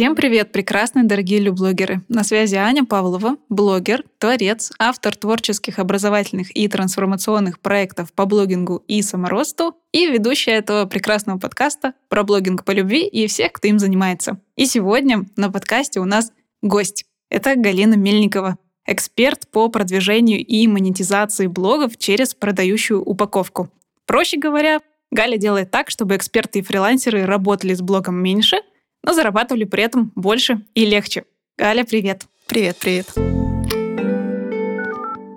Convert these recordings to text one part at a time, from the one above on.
Всем привет, прекрасные дорогие люблогеры! На связи Аня Павлова, блогер, творец, автор творческих, образовательных и трансформационных проектов по блогингу и саморосту и ведущая этого прекрасного подкаста про блогинг по любви и всех, кто им занимается. И сегодня на подкасте у нас гость. Это Галина Мельникова, эксперт по продвижению и монетизации блогов через продающую упаковку. Проще говоря, Галя делает так, чтобы эксперты и фрилансеры работали с блогом меньше, но зарабатывали при этом больше и легче. Галя, привет. Привет, привет.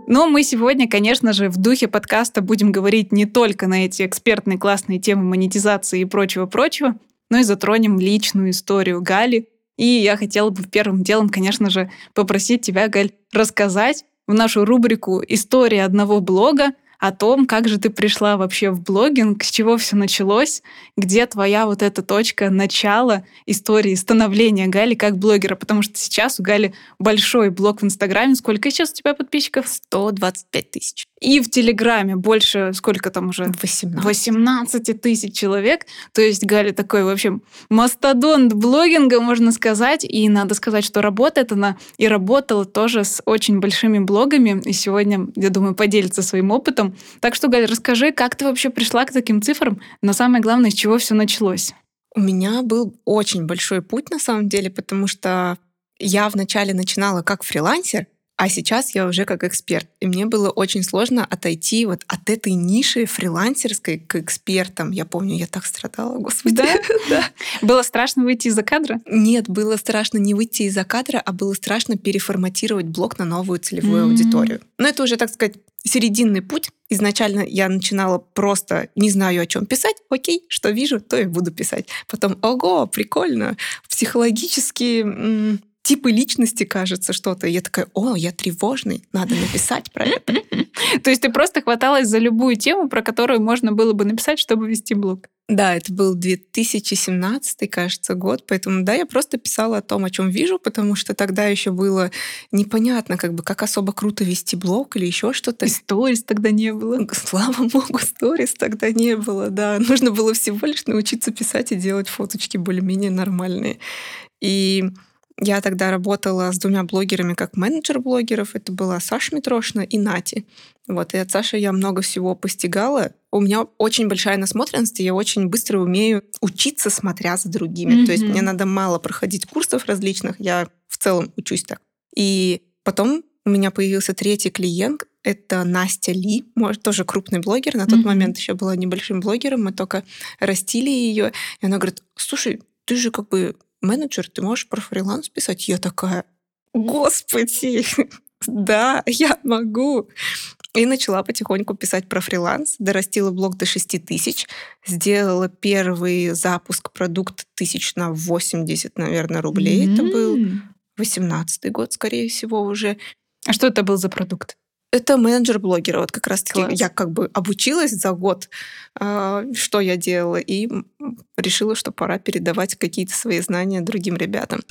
Но мы сегодня, конечно же, в духе подкаста будем говорить не только на эти экспертные классные темы монетизации и прочего-прочего, но и затронем личную историю Гали, и я хотела бы первым делом, конечно же, попросить тебя, Галь, рассказать в нашу рубрику «История одного блога» о том, как же ты пришла вообще в блогинг, с чего все началось, где твоя вот эта точка начала истории становления Гали как блогера, потому что сейчас у Гали большой блог в Инстаграме. Сколько сейчас у тебя подписчиков? 125 тысяч. И в Телеграме больше, сколько там уже? 18. 18 тысяч человек. То есть Галя такой, в общем, мастодонт блогинга, можно сказать. И надо сказать, что работает она и работала тоже с очень большими блогами. И сегодня, я думаю, поделится своим опытом. Так что, Галь, расскажи, как ты вообще пришла к таким цифрам, но самое главное, с чего все началось? У меня был очень большой путь на самом деле, потому что я вначале начинала как фрилансер, а сейчас я уже как эксперт. И мне было очень сложно отойти вот от этой ниши фрилансерской к экспертам. Я помню, я так страдала, господи. Да? да. Было страшно выйти из-за кадра? Нет, было страшно не выйти из-за кадра, а было страшно переформатировать блог на новую целевую mm-hmm. аудиторию. Но это уже, так сказать, серединный путь. Изначально я начинала просто не знаю, о чем писать. Окей, что вижу, то и буду писать. Потом, ого, прикольно. Психологически типы личности, кажется, что-то. я такая, о, я тревожный, надо написать про это. То есть ты просто хваталась за любую тему, про которую можно было бы написать, чтобы вести блог? Да, это был 2017, кажется, год, поэтому да, я просто писала о том, о чем вижу, потому что тогда еще было непонятно, как бы как особо круто вести блог или еще что-то. Сторис тогда не было. Слава богу, сторис тогда не было, да. Нужно было всего лишь научиться писать и делать фоточки более-менее нормальные. И я тогда работала с двумя блогерами как менеджер блогеров. Это была Саша Митрошина и Нати. Вот, и от Саши я много всего постигала. У меня очень большая насмотренность, и я очень быстро умею учиться, смотря за другими. Mm-hmm. То есть мне надо мало проходить курсов различных, я в целом учусь так. И потом у меня появился третий клиент, это Настя Ли, может, тоже крупный блогер. На тот mm-hmm. момент еще была небольшим блогером, мы только растили ее. И она говорит, слушай, ты же как бы менеджер, ты можешь про фриланс писать? Я такая, господи, да, я могу. И начала потихоньку писать про фриланс, дорастила блог до 6 тысяч, сделала первый запуск продукта тысяч на 80, наверное, рублей. Mm-hmm. Это был 18 год, скорее всего, уже. А что это был за продукт? Это менеджер блогера. Вот как раз таки я как бы обучилась за год, а, что я делала, и решила, что пора передавать какие-то свои знания другим ребятам.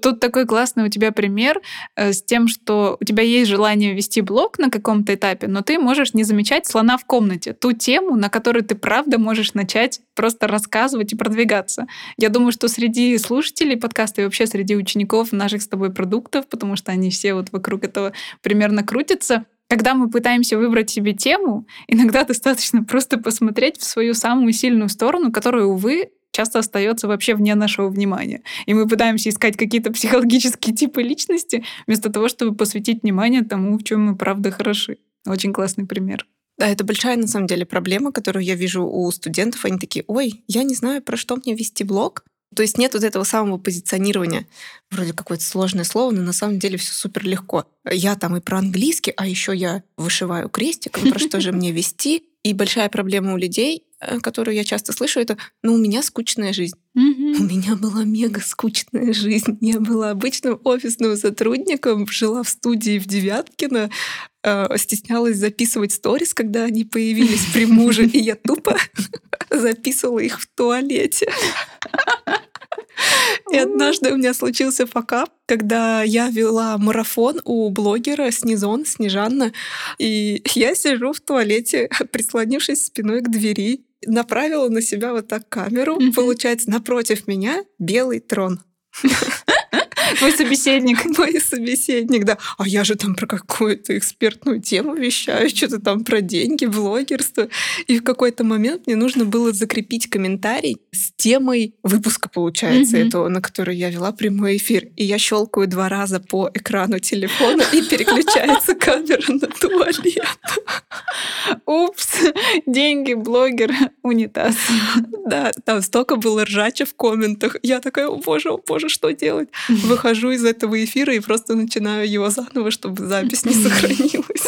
Тут такой классный у тебя пример э, с тем, что у тебя есть желание вести блог на каком-то этапе, но ты можешь не замечать слона в комнате, ту тему, на которую ты правда можешь начать просто рассказывать и продвигаться. Я думаю, что среди слушателей подкаста и вообще среди учеников наших с тобой продуктов, потому что они все вот вокруг этого примерно крутятся, когда мы пытаемся выбрать себе тему, иногда достаточно просто посмотреть в свою самую сильную сторону, которую, увы, часто остается вообще вне нашего внимания. И мы пытаемся искать какие-то психологические типы личности, вместо того, чтобы посвятить внимание тому, в чем мы правда хороши. Очень классный пример. Да, это большая на самом деле проблема, которую я вижу у студентов. Они такие, ой, я не знаю, про что мне вести блог. То есть нет вот этого самого позиционирования. Вроде какое-то сложное слово, но на самом деле все супер легко. Я там и про английский, а еще я вышиваю крестиком, про что же мне вести. И большая проблема у людей, которую я часто слышу, это «ну, у меня скучная жизнь». У меня была мега скучная жизнь. Я была обычным офисным сотрудником, жила в студии в Девяткино, э, стеснялась записывать сторис, когда они появились при муже, и я тупо записывала их в туалете. И однажды у меня случился факап, когда я вела марафон у блогера Снизон, Снежанна, и я сижу в туалете, прислонившись спиной к двери, направила на себя вот так камеру. Получается, напротив меня белый трон. Мой собеседник. Мой собеседник, да. А я же там про какую-то экспертную тему вещаю, что-то там про деньги, блогерство. И в какой-то момент мне нужно было закрепить комментарий с темой выпуска, получается, mm-hmm. этого, на который я вела прямой эфир. И я щелкаю два раза по экрану телефона, и переключается камера на туалет. Упс, деньги, блогер, унитаз. Да, там столько было ржача в комментах. Я такая, о боже, о боже, что делать? Выхожу из этого эфира и просто начинаю его заново, чтобы запись не сохранилась.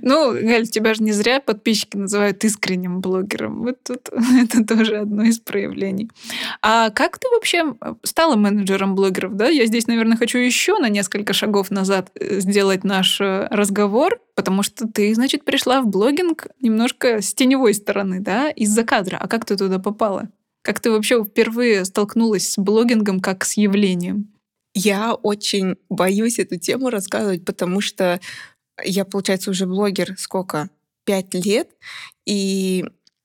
Ну, Галь, тебя же не зря подписчики называют искренним блогером. Вот тут это тоже одно из проявлений. А как ты вообще стала менеджером блогеров? Да? Я здесь, наверное, хочу еще на несколько шагов назад э, сделать наш э, разговор, потому что ты, значит, пришла в блогинг немножко с теневой стороны, да, из-за кадра. А как ты туда попала? Как ты вообще впервые столкнулась с блогингом как с явлением? Я очень боюсь эту тему рассказывать, потому что я, получается, уже блогер сколько? Пять лет. И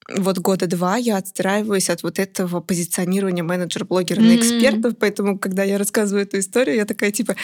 вот года два я отстраиваюсь от вот этого позиционирования менеджер-блогера mm-hmm. на экспертов, поэтому, когда я рассказываю эту историю, я такая типа,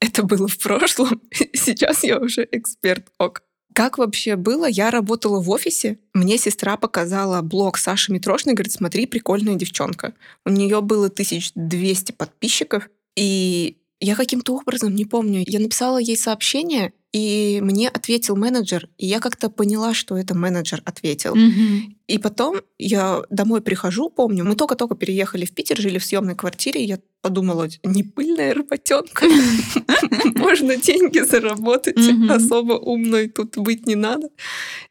это было в прошлом, сейчас я уже эксперт, ок. Как вообще было? Я работала в офисе. Мне сестра показала блог Саши Митрошной. Говорит, смотри, прикольная девчонка. У нее было 1200 подписчиков. И я каким-то образом, не помню, я написала ей сообщение, и мне ответил менеджер, и я как-то поняла, что это менеджер ответил. Mm-hmm. И потом я домой прихожу, помню, мы только-только переехали в Питер, жили в съемной квартире, я подумала, не пыльная работенка, можно деньги заработать, особо умной тут быть не надо.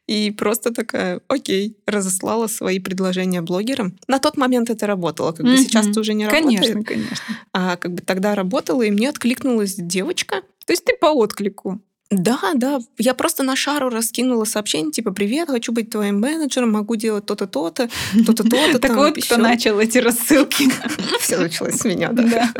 И просто такая, окей, разослала свои предложения блогерам. На тот момент это работало, как бы сейчас это уже не работает. Конечно, конечно. А как бы тогда работало, и мне откликнулась девочка. То есть ты по отклику? Да, да. Я просто на шару раскинула сообщение, типа, привет, хочу быть твоим менеджером, могу делать то-то, то-то, то-то, то-то. Так вот, кто начал эти рассылки. Все началось с меня, да.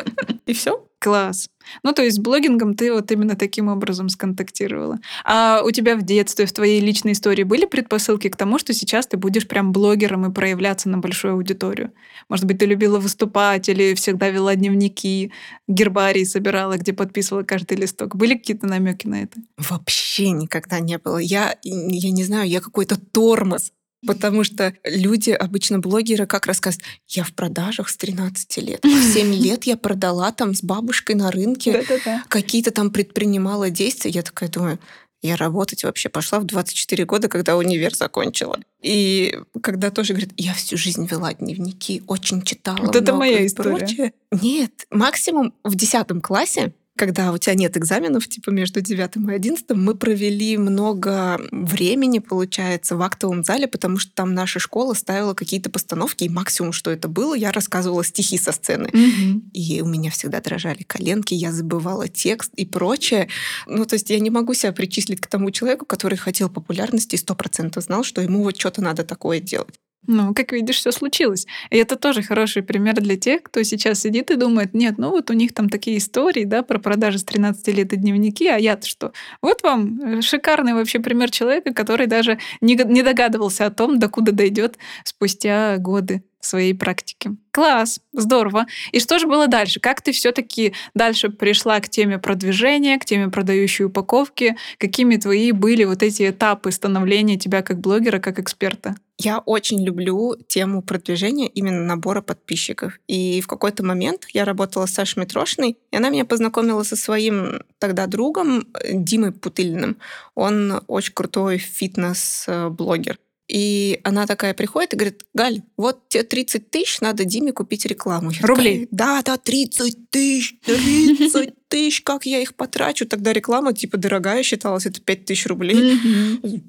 И все. Класс. Ну, то есть с блогингом ты вот именно таким образом сконтактировала. А у тебя в детстве, в твоей личной истории были предпосылки к тому, что сейчас ты будешь прям блогером и проявляться на большую аудиторию? Может быть, ты любила выступать или всегда вела дневники, гербарий собирала, где подписывала каждый листок? Были какие-то намеки на это? Вообще никогда не было. Я, я не знаю, я какой-то тормоз. Потому что люди, обычно блогеры, как рассказывают, я в продажах с 13 лет. В 7 лет я продала там с бабушкой на рынке какие-то там предпринимала действия. Я такая думаю, я работать вообще пошла в 24 года, когда универ закончила. И когда тоже говорит, я всю жизнь вела дневники, очень читала. Вот это моя история. Прочее. Нет, максимум в 10 классе когда у тебя нет экзаменов, типа между девятым и одиннадцатым, мы провели много времени, получается, в актовом зале, потому что там наша школа ставила какие-то постановки, и максимум, что это было, я рассказывала стихи со сцены. Mm-hmm. И у меня всегда дрожали коленки, я забывала текст и прочее. Ну, то есть я не могу себя причислить к тому человеку, который хотел популярности и сто процентов знал, что ему вот что-то надо такое делать. Ну, как видишь, все случилось. И это тоже хороший пример для тех, кто сейчас сидит и думает, нет, ну вот у них там такие истории, да, про продажи с 13 лет и дневники, а я-то что? Вот вам э, шикарный вообще пример человека, который даже не, не догадывался о том, докуда дойдет спустя годы своей практики. Класс, здорово. И что же было дальше? Как ты все-таки дальше пришла к теме продвижения, к теме продающей упаковки? Какими твои были вот эти этапы становления тебя как блогера, как эксперта? Я очень люблю тему продвижения именно набора подписчиков. И в какой-то момент я работала с Сашей Митрошиной, и она меня познакомила со своим тогда другом э, Димой Путыльным. Он очень крутой фитнес-блогер. И она такая приходит и говорит, Галь, вот тебе 30 тысяч, надо Диме купить рекламу. Я Рублей? Такая, да, да, 30 тысяч, 30 тысяч, как я их потрачу? Тогда реклама, типа, дорогая считалась, это 5 тысяч рублей.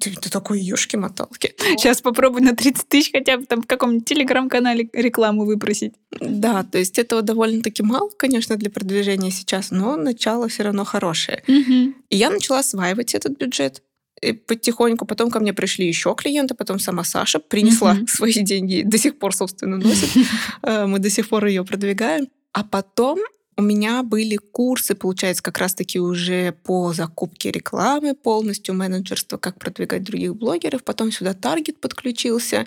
Ты, ты такой ешки-моталки. Сейчас попробуй на 30 тысяч хотя бы там в каком-нибудь телеграм-канале рекламу выпросить. Да, то есть этого довольно-таки мало, конечно, для продвижения сейчас, но начало все равно хорошее. И я начала осваивать этот бюджет потихоньку. Потом ко мне пришли еще клиенты, потом сама Саша принесла mm-hmm. свои деньги, до сих пор, собственно, носит. Э, мы до сих пор ее продвигаем. А потом У меня были курсы, получается, как раз-таки уже по закупке рекламы полностью, менеджерство, как продвигать других блогеров. Потом сюда таргет подключился.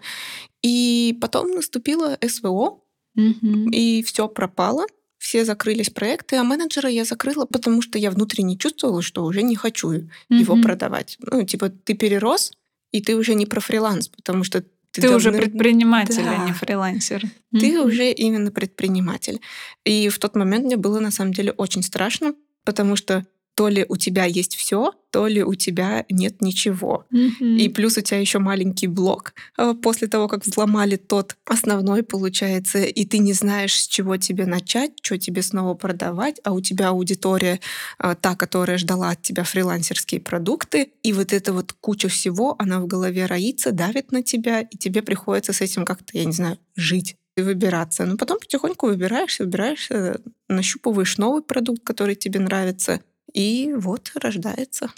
И потом наступило СВО, Мгм. и все пропало. Все закрылись проекты, а менеджера я закрыла, потому что я внутренне чувствовала, что уже не хочу его Мгм. продавать. Ну, типа, ты перерос, и ты уже не про фриланс, потому что ты, Ты уже предприниматель, а не Да. фрилансер. ты Мгм. уже именно предприниматель. И в тот момент мне было на самом деле очень страшно, потому что то ли у тебя есть все, то ли у тебя нет ничего. Мгм. И плюс у тебя еще маленький блок э, после того, как взломали тот основной, получается, и ты не знаешь, с чего тебе начать, что тебе снова продавать, а у тебя аудитория э, та, которая ждала от тебя фрилансерские продукты, и вот эта вот куча всего, она в голове роится, давит на тебя, и тебе приходится с этим как-то, я не знаю, жить и выбираться. Но потом потихоньку выбираешься, выбираешься, нащупываешь новый продукт, который тебе нравится, и вот рождается.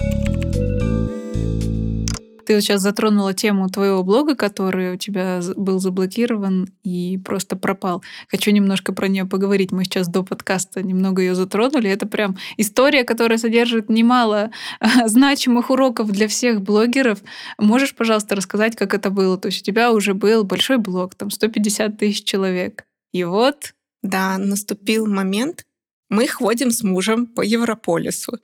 Ты вот сейчас затронула тему твоего блога, который у тебя был заблокирован и просто пропал. Хочу немножко про нее поговорить. Мы сейчас до подкаста немного ее затронули. Это прям история, которая содержит немало значимых уроков для всех блогеров. Можешь, пожалуйста, рассказать, как это было? То есть у тебя уже был большой блог, там 150 тысяч человек. И вот Да, наступил момент. Мы ходим с мужем по Европолису,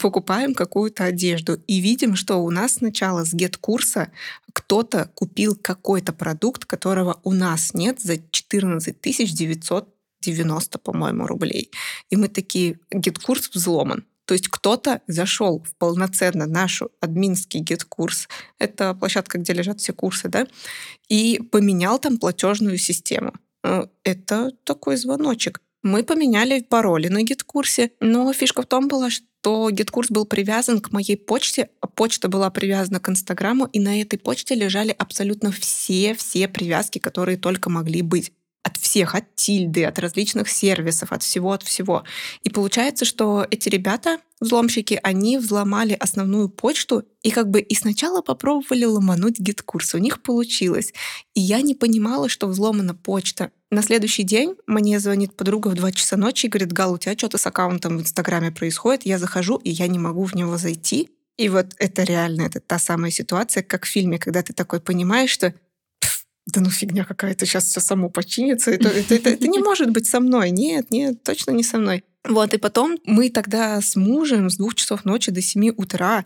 покупаем какую-то одежду и видим, что у нас сначала с гет-курса кто-то купил какой-то продукт, которого у нас нет за 14 990, по-моему, рублей. И мы такие, GetCourse взломан. То есть кто-то зашел в полноценно нашу админский GetCourse, это площадка, где лежат все курсы, да, и поменял там платежную систему. Э, Это такой звоночек. Мы поменяли пароли на GetCourse е, но фишка в том была, что GetCourse был привязан к моей почте, а почта была привязана к Инстаграму, и на этой почте лежали абсолютно все-все привязки, которые только могли быть. От всех, от тильды, от различных сервисов, от всего, от всего. И получается, что эти ребята, взломщики, они взломали основную почту и как бы и сначала попробовали ломануть GetCourse. У них получилось. И я не понимала, что взломана почта. На следующий день мне звонит подруга в 2 часа ночи и говорит, Гал, у тебя что-то с аккаунтом в Инстаграме происходит. Я захожу, и я не могу в него зайти. И вот это реально, это та самая ситуация, как в фильме, когда ты такой понимаешь, что «Пф, да ну фигня какая-то, сейчас все само починится. Это, это, это, это не может быть со мной. Нет, нет, точно не со мной. Вот, и потом мы тогда с мужем с двух часов ночи до 7 утра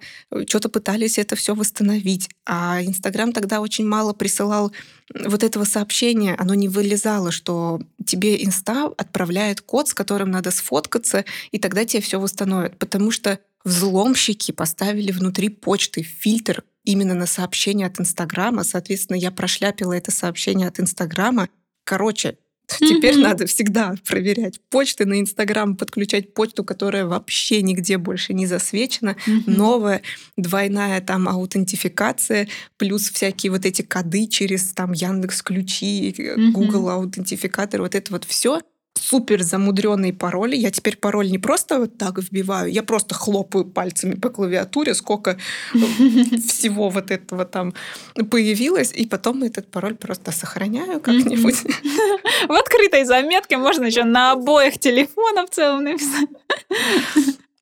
что-то пытались это все восстановить. А Инстаграм тогда очень мало присылал вот этого сообщения, оно не вылезало, что тебе Инста отправляет код, с которым надо сфоткаться, и тогда тебе все восстановят. Потому что взломщики поставили внутри почты фильтр именно на сообщение от Инстаграма. Соответственно, я прошляпила это сообщение от Инстаграма. Короче, Теперь Мгм. надо всегда проверять почты на Инстаграм, подключать почту, которая вообще нигде больше не засвечена. Мгм. Новая двойная там аутентификация, плюс всякие вот эти коды через там Яндекс Ключи, Мгм. Google аутентификатор, вот это вот все супер замудренные пароли. Я теперь пароль не просто вот так вбиваю, я просто хлопаю пальцами по клавиатуре, сколько всего вот этого там появилось, и потом этот пароль просто сохраняю как-нибудь. В открытой заметке можно еще на обоих телефонов целом написать.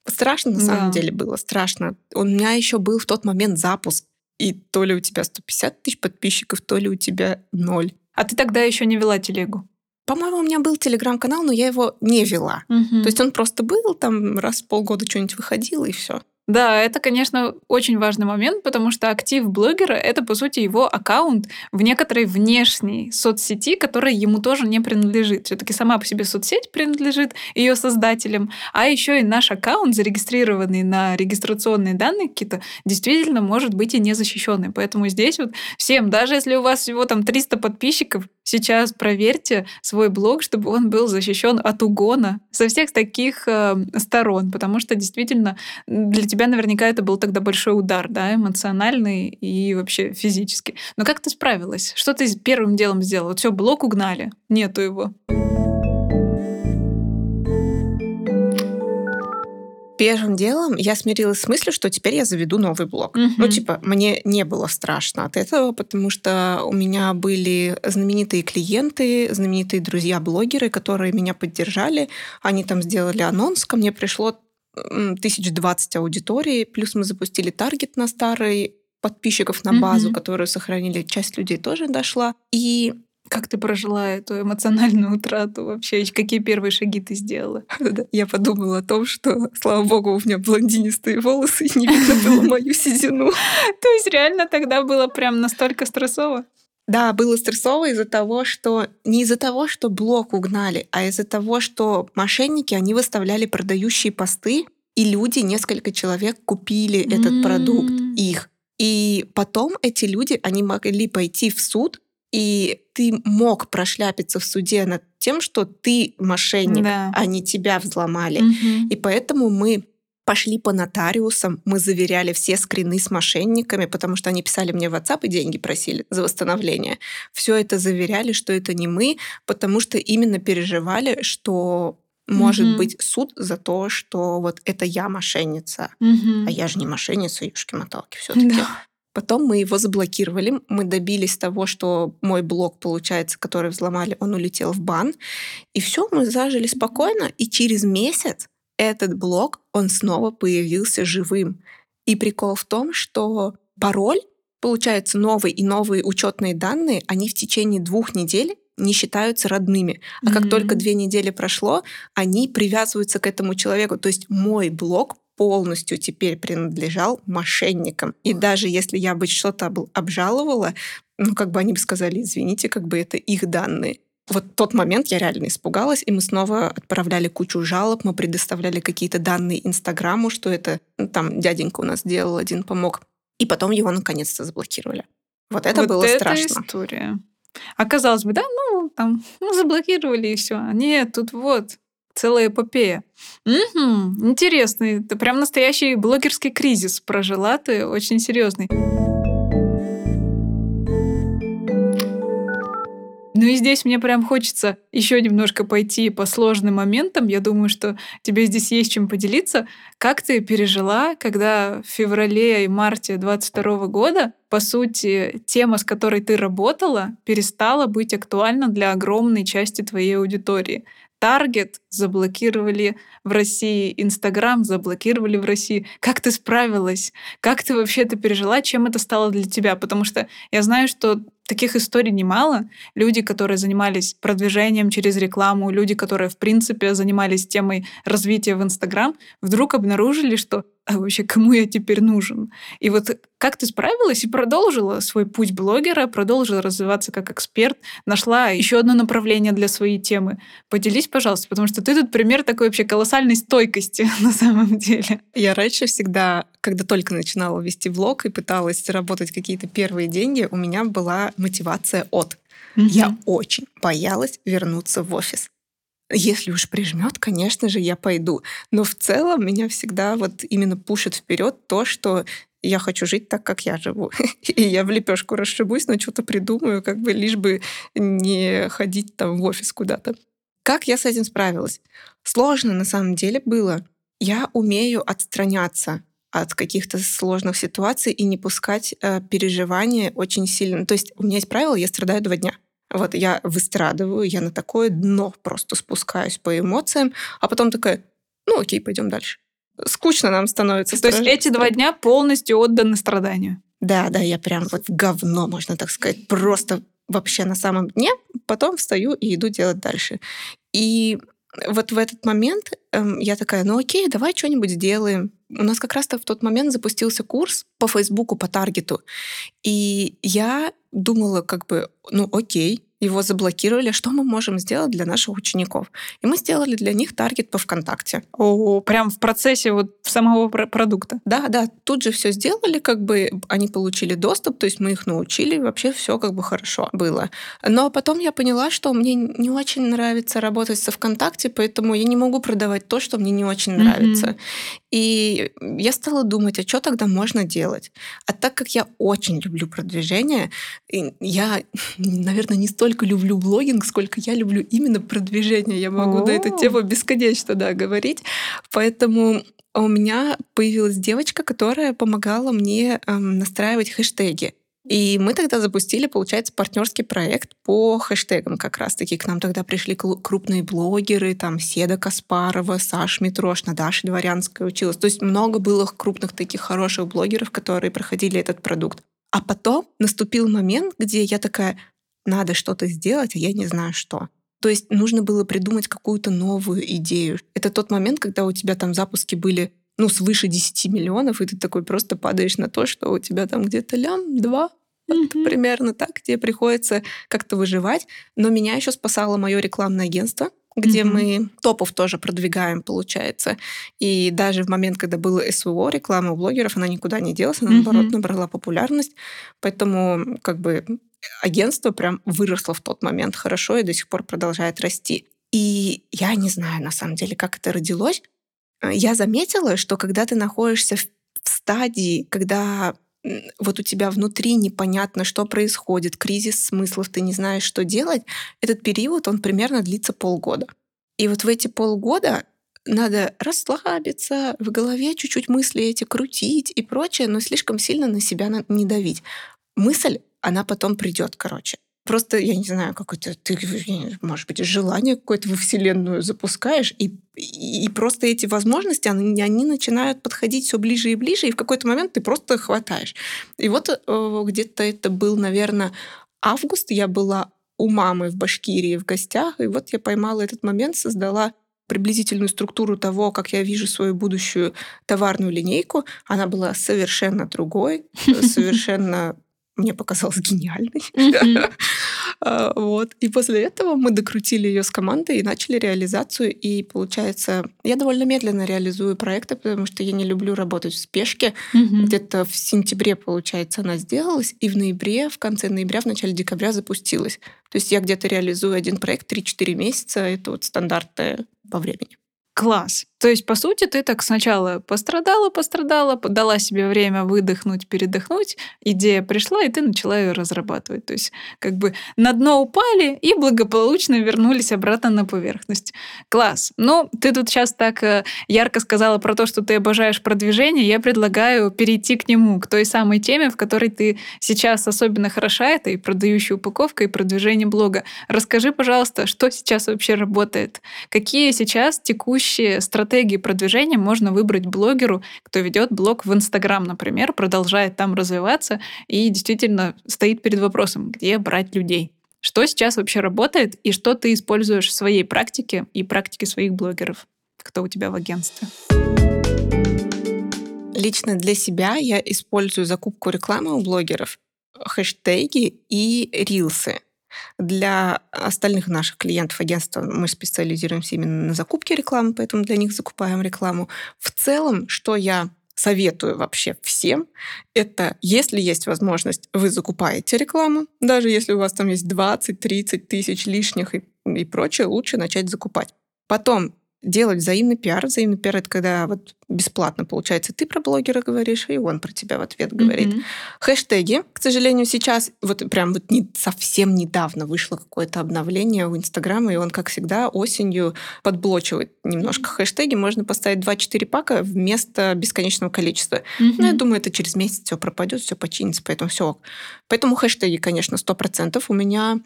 Страшно на самом деле было, страшно. У меня еще был в тот момент запуск, и то ли у тебя 150 тысяч подписчиков, то ли у тебя ноль. А ты тогда еще не вела телегу. По-моему, у меня был телеграм-канал, но я его не вела. Мгм. То есть он просто был, там раз в полгода что-нибудь выходило, и все. Да, это, конечно, очень важный момент, потому что актив блогера — это, по сути, его аккаунт в некоторой внешней соцсети, которая ему тоже не принадлежит. все таки сама по себе соцсеть принадлежит ее создателям, а еще и наш аккаунт, зарегистрированный на регистрационные данные какие-то, действительно может быть и незащищенный. Поэтому здесь вот всем, даже если у вас всего там 300 подписчиков, сейчас проверьте свой блог, чтобы он был защищен от угона со всех таких э, сторон, потому что действительно для тебя наверняка это был тогда большой удар, да, эмоциональный и вообще физический. Но как ты справилась? Что ты первым делом сделала? Вот все, блок угнали, нету его. Первым делом я смирилась с мыслью, что теперь я заведу новый блог. Мгм. Ну, типа, мне не было страшно от этого, потому что у меня были знаменитые клиенты, знаменитые друзья-блогеры, которые меня поддержали. Они там сделали анонс, ко мне пришло м, 1020 аудитории, плюс мы запустили таргет на старый подписчиков на базу, Мгм. которую сохранили. Часть людей тоже дошла. И Как ты прожила эту эмоциональную утрату вообще? Какие первые шаги ты сделала? Я подумала о том, что, слава богу, у меня блондинистые волосы, и не видно было мою седину. То есть реально тогда было прям настолько стрессово? Да, было стрессово из-за того, что не из-за того, что блог угнали, а из-за того, что мошенники, они выставляли продающие посты, и люди, несколько человек купили этот продукт, их. И потом эти люди, они могли пойти в суд, и ты мог прошляпиться в суде над тем, что ты мошенник, Да. а не тебя взломали. Мгм. И поэтому мы пошли по нотариусам, мы заверяли все скрины с мошенниками, потому что они писали мне в WhatsApp и деньги просили за восстановление. Все это заверяли, что это не мы, потому что именно переживали, что может Мгм. быть суд за то, что вот это я мошенница. Мгм. А я же не мошенница, юшки-моталки все-таки. Да. Потом мы его заблокировали, мы добились того, что мой блог, получается, который взломали, он улетел в бан. И все, мы зажили спокойно. И через месяц этот блог, он снова появился живым. И прикол в том, что пароль, получается, новый и новые учетные данные, они в течение двух недель не считаются родными. А как Мгм. только две недели прошло, они привязываются к этому человеку. То есть мой блог полностью теперь принадлежал мошенникам. И даже если я бы что-то об- обжаловала, ну, как бы они бы сказали, извините, как бы это их данные. Вот тот момент я реально испугалась, и мы снова отправляли кучу жалоб, мы предоставляли какие-то данные Инстаграму, что это ну, там дяденька у нас делал, один помог. И потом его наконец-то заблокировали. Вот это Вот было это страшно. история. А казалось бы, да, ну, там, ну, заблокировали и все. Нет, тут вот целая эпопея. Мгм, интересно. Это прям настоящий блогерский кризис прожила ты, очень серьезный. Ну и здесь мне прям хочется еще немножко пойти по сложным моментам. Я думаю, что тебе здесь есть чем поделиться. Как ты пережила, когда в феврале и марте 22 года, по сути, тема, с которой ты работала, перестала быть актуальна для огромной части твоей аудитории? Таргет заблокировали в России, Инстаграм заблокировали в России. Как ты справилась? Как ты вообще это пережила? Чем это стало для тебя? Потому что я знаю, что таких историй немало. Люди, которые занимались продвижением через рекламу, люди, которые, в принципе, занимались темой развития в Инстаграм, вдруг обнаружили, что а вообще кому я теперь нужен? И вот как ты справилась и продолжила свой путь блогера, продолжила развиваться как эксперт, нашла еще одно направление для своей темы. Поделись, пожалуйста, потому что ты тут пример такой вообще колоссальной стойкости на самом деле. Я раньше всегда, когда только начинала вести блог и пыталась заработать какие-то первые деньги, у меня была мотивация от. Я очень боялась вернуться в офис. Если уж прижмет, конечно же, я пойду. Но в целом меня всегда вот именно пушит вперед то, что я хочу жить так, как я живу. И я в лепешку расшибусь, но что-то придумаю, как бы лишь бы не ходить там в офис куда-то. Как я с этим справилась? Сложно на самом деле было. Я умею отстраняться от каких-то сложных ситуаций и не пускать э, переживания очень сильно. То есть у меня есть правило, я страдаю два дня. Вот я выстрадываю, я на такое дно просто спускаюсь по эмоциям, а потом такая, ну окей, пойдем дальше. Скучно нам становится. То есть эти два дня полностью отданы страданию. Да, да, я прям вот в говно, можно так сказать, просто вообще на самом дне, потом встаю и иду делать дальше. И вот в этот момент эм, я такая, ну окей, давай что-нибудь сделаем. У нас как раз-то в тот момент запустился курс по Фейсбуку, по Таргету. И я думала, как бы, ну окей, его заблокировали, что мы можем сделать для наших учеников? И мы сделали для них таргет по ВКонтакте. О, прям в процессе вот самого про- продукта. Да, да, тут же все сделали, как бы они получили доступ, то есть мы их научили, вообще все как бы хорошо было. Но потом я поняла, что мне не очень нравится работать со ВКонтакте, поэтому я не могу продавать то, что мне не очень нравится. И я стала думать, а что тогда можно делать? А так как я очень люблю продвижение, я, наверное, не столько люблю блогинг, сколько я люблю именно продвижение. Я могу на эту тему бесконечно да, говорить. Поэтому у меня появилась девочка, которая помогала мне эм, настраивать хэштеги. И мы тогда запустили, получается, партнерский проект по хэштегам как раз-таки. К нам тогда пришли крупные блогеры, там Седа Каспарова, Саш Митрошна, Даша Дворянская училась. То есть много было крупных таких хороших блогеров, которые проходили этот продукт. А потом наступил момент, где я такая, надо что-то сделать, а я не знаю что. То есть нужно было придумать какую-то новую идею. Это тот момент, когда у тебя там запуски были ну, свыше 10 миллионов, и ты такой просто падаешь на то, что у тебя там где-то лям, два, mm-hmm. примерно так, где приходится как-то выживать. Но меня еще спасало мое рекламное агентство, где mm-hmm. мы топов тоже продвигаем, получается. И даже в момент, когда было СВО, реклама у блогеров, она никуда не делась, она, mm-hmm. наоборот, набрала популярность. Поэтому как бы агентство прям выросло в тот момент хорошо и до сих пор продолжает расти. И я не знаю, на самом деле, как это родилось. Я заметила, что когда ты находишься в стадии, когда вот у тебя внутри непонятно, что происходит, кризис смыслов, ты не знаешь, что делать, этот период, он примерно длится полгода. И вот в эти полгода надо расслабиться, в голове чуть-чуть мысли эти крутить и прочее, но слишком сильно на себя не давить. Мысль, она потом придет, короче. Просто, я не знаю, какое-то ты, может быть, желание какое-то во Вселенную запускаешь, и, и, просто эти возможности, они, они начинают подходить все ближе и ближе, и в какой-то момент ты просто хватаешь. И вот э, где-то это был, наверное, август, я была у мамы в Башкирии в гостях, и вот я поймала этот момент, создала приблизительную структуру того, как я вижу свою будущую товарную линейку. Она была совершенно другой, совершенно мне показалось гениальной. А, вот. И после этого мы докрутили ее с командой и начали реализацию. И получается, я довольно медленно реализую проекты, потому что я не люблю работать в спешке. Где-то в сентябре, получается, она сделалась, и в ноябре, в конце ноября, в начале декабря запустилась. То есть я где-то реализую один проект 3-4 месяца. Это вот стандартное по времени. Класс. То есть, по сути, ты так сначала пострадала, пострадала, дала себе время выдохнуть, передохнуть, идея пришла, и ты начала ее разрабатывать. То есть, как бы на дно упали и благополучно вернулись обратно на поверхность. Класс. Ну, ты тут сейчас так э, ярко сказала про то, что ты обожаешь продвижение. Я предлагаю перейти к нему, к той самой теме, в которой ты сейчас особенно хороша. Это и продающая упаковка, и продвижение блога. Расскажи, пожалуйста, что сейчас вообще работает? Какие сейчас текущие стратегии стратегии продвижения можно выбрать блогеру, кто ведет блог в Инстаграм, например, продолжает там развиваться и действительно стоит перед вопросом, где брать людей. Что сейчас вообще работает и что ты используешь в своей практике и практике своих блогеров? Кто у тебя в агентстве? Лично для себя я использую закупку рекламы у блогеров, хэштеги и рилсы. Для остальных наших клиентов агентства мы специализируемся именно на закупке рекламы, поэтому для них закупаем рекламу. В целом, что я советую вообще всем, это если есть возможность, вы закупаете рекламу, даже если у вас там есть 20-30 тысяч лишних и, и прочее, лучше начать закупать. Потом делать взаимный пиар. Взаимный пиар — это когда вот бесплатно, получается, ты про блогера говоришь, и он про тебя в ответ говорит. Mm-hmm. Хэштеги, к сожалению, сейчас, вот прям вот не, совсем недавно вышло какое-то обновление у Инстаграма, и он, как всегда, осенью подблочивает немножко mm-hmm. хэштеги. Можно поставить 2-4 пака вместо бесконечного количества. Mm-hmm. Ну, я думаю, это через месяц все пропадет, все починится, поэтому все. Поэтому хэштеги, конечно, 100%. У меня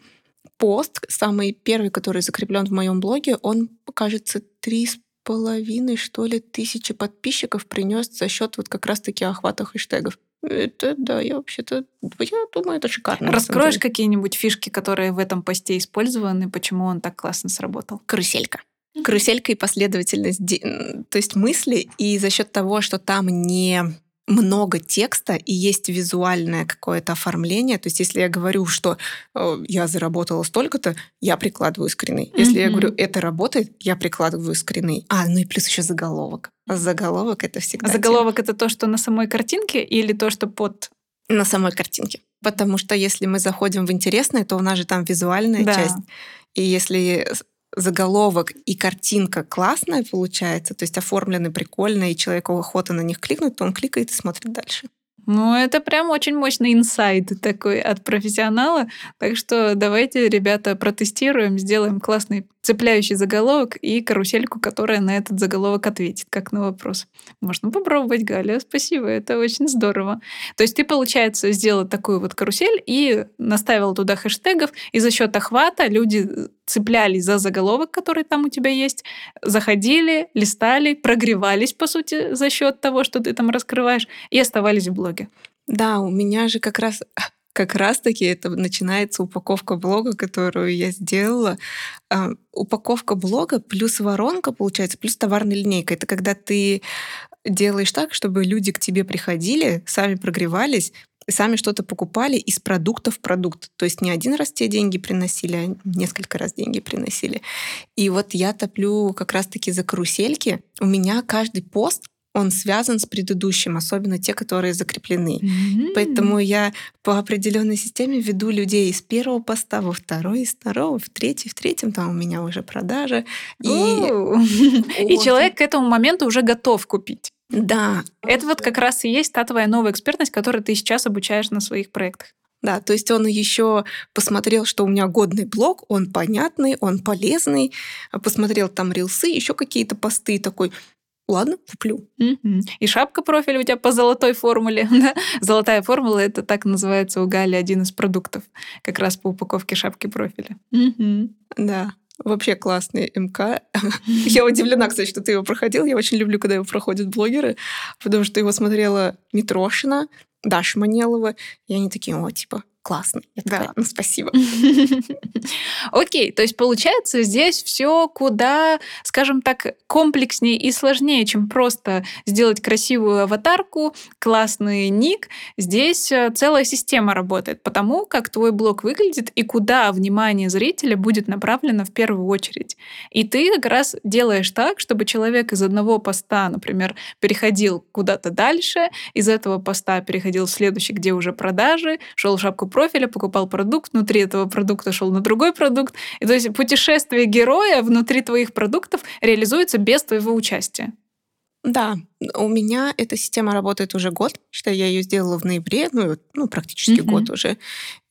пост, самый первый, который закреплен в моем блоге, он, кажется, три с половиной, что ли, тысячи подписчиков принес за счет вот как раз-таки охвата хэштегов. Это, да, я вообще-то, я думаю, это шикарно. Раскроешь какие-нибудь фишки, которые в этом посте использованы, почему он так классно сработал? Каруселька. Каруселька и последовательность, то есть мысли, и за счет того, что там не много текста и есть визуальное какое-то оформление. То есть, если я говорю, что э, я заработала столько-то, я прикладываю скрины. Если mm-hmm. я говорю, это работает, я прикладываю скрины. А, ну и плюс еще заголовок. Заголовок это всегда. Заголовок тема. это то, что на самой картинке или то, что под. На самой картинке. Потому что если мы заходим в интересное, то у нас же там визуальная да. часть. И если заголовок и картинка классная получается, то есть оформлены прикольно, и человеку охота на них кликнуть, то он кликает и смотрит дальше. Ну, это прям очень мощный инсайт такой от профессионала. Так что давайте, ребята, протестируем, сделаем классный цепляющий заголовок и карусельку, которая на этот заголовок ответит, как на вопрос. Можно попробовать, Галя, спасибо, это очень здорово. То есть ты, получается, сделал такую вот карусель и наставил туда хэштегов, и за счет охвата люди цеплялись за заголовок, который там у тебя есть, заходили, листали, прогревались, по сути, за счет того, что ты там раскрываешь, и оставались в блоге. Да, у меня же как раз как раз-таки это начинается упаковка блога, которую я сделала. А, упаковка блога плюс воронка, получается, плюс товарная линейка. Это когда ты делаешь так, чтобы люди к тебе приходили, сами прогревались, сами что-то покупали из продукта в продукт. То есть не один раз те деньги приносили, а несколько раз деньги приносили. И вот я топлю как раз-таки за карусельки. У меня каждый пост он связан с предыдущим, особенно те, которые закреплены. Mm-hmm. Поэтому я по определенной системе веду людей из первого поста во второй, из второго в третий, в третьем там у меня уже продажа. И, и человек к этому моменту уже готов купить. Да. Это вот как раз и есть та твоя новая экспертность, которую ты сейчас обучаешь на своих проектах. Да, то есть он еще посмотрел, что у меня годный блог, он понятный, он полезный, посмотрел там рилсы, еще какие-то посты, такой, ладно, куплю. И шапка профиля у тебя по золотой формуле. Да? Золотая формула это так называется у Гали один из продуктов, как раз по упаковке шапки профиля. Да. Вообще классный МК. Я удивлена, кстати, что ты его проходил. Я очень люблю, когда его проходят блогеры, потому что его смотрела Митрошина, Даша Манелова, и они такие, о, типа, классно. Я да. такая, ну, спасибо. Окей, то есть получается здесь все куда, скажем так, комплекснее и сложнее, чем просто сделать красивую аватарку, классный ник. Здесь э, целая система работает, потому как твой блог выглядит и куда внимание зрителя будет направлено в первую очередь. И ты как раз делаешь так, чтобы человек из одного поста, например, переходил куда-то дальше, из этого поста переходил в следующий, где уже продажи, шел в шапку профиля, покупал продукт, внутри этого продукта шел на другой продукт. И то есть путешествие героя внутри твоих продуктов реализуется без твоего участия. Да, у меня эта система работает уже год, что я ее сделала в ноябре, ну, ну практически mm-hmm. год уже.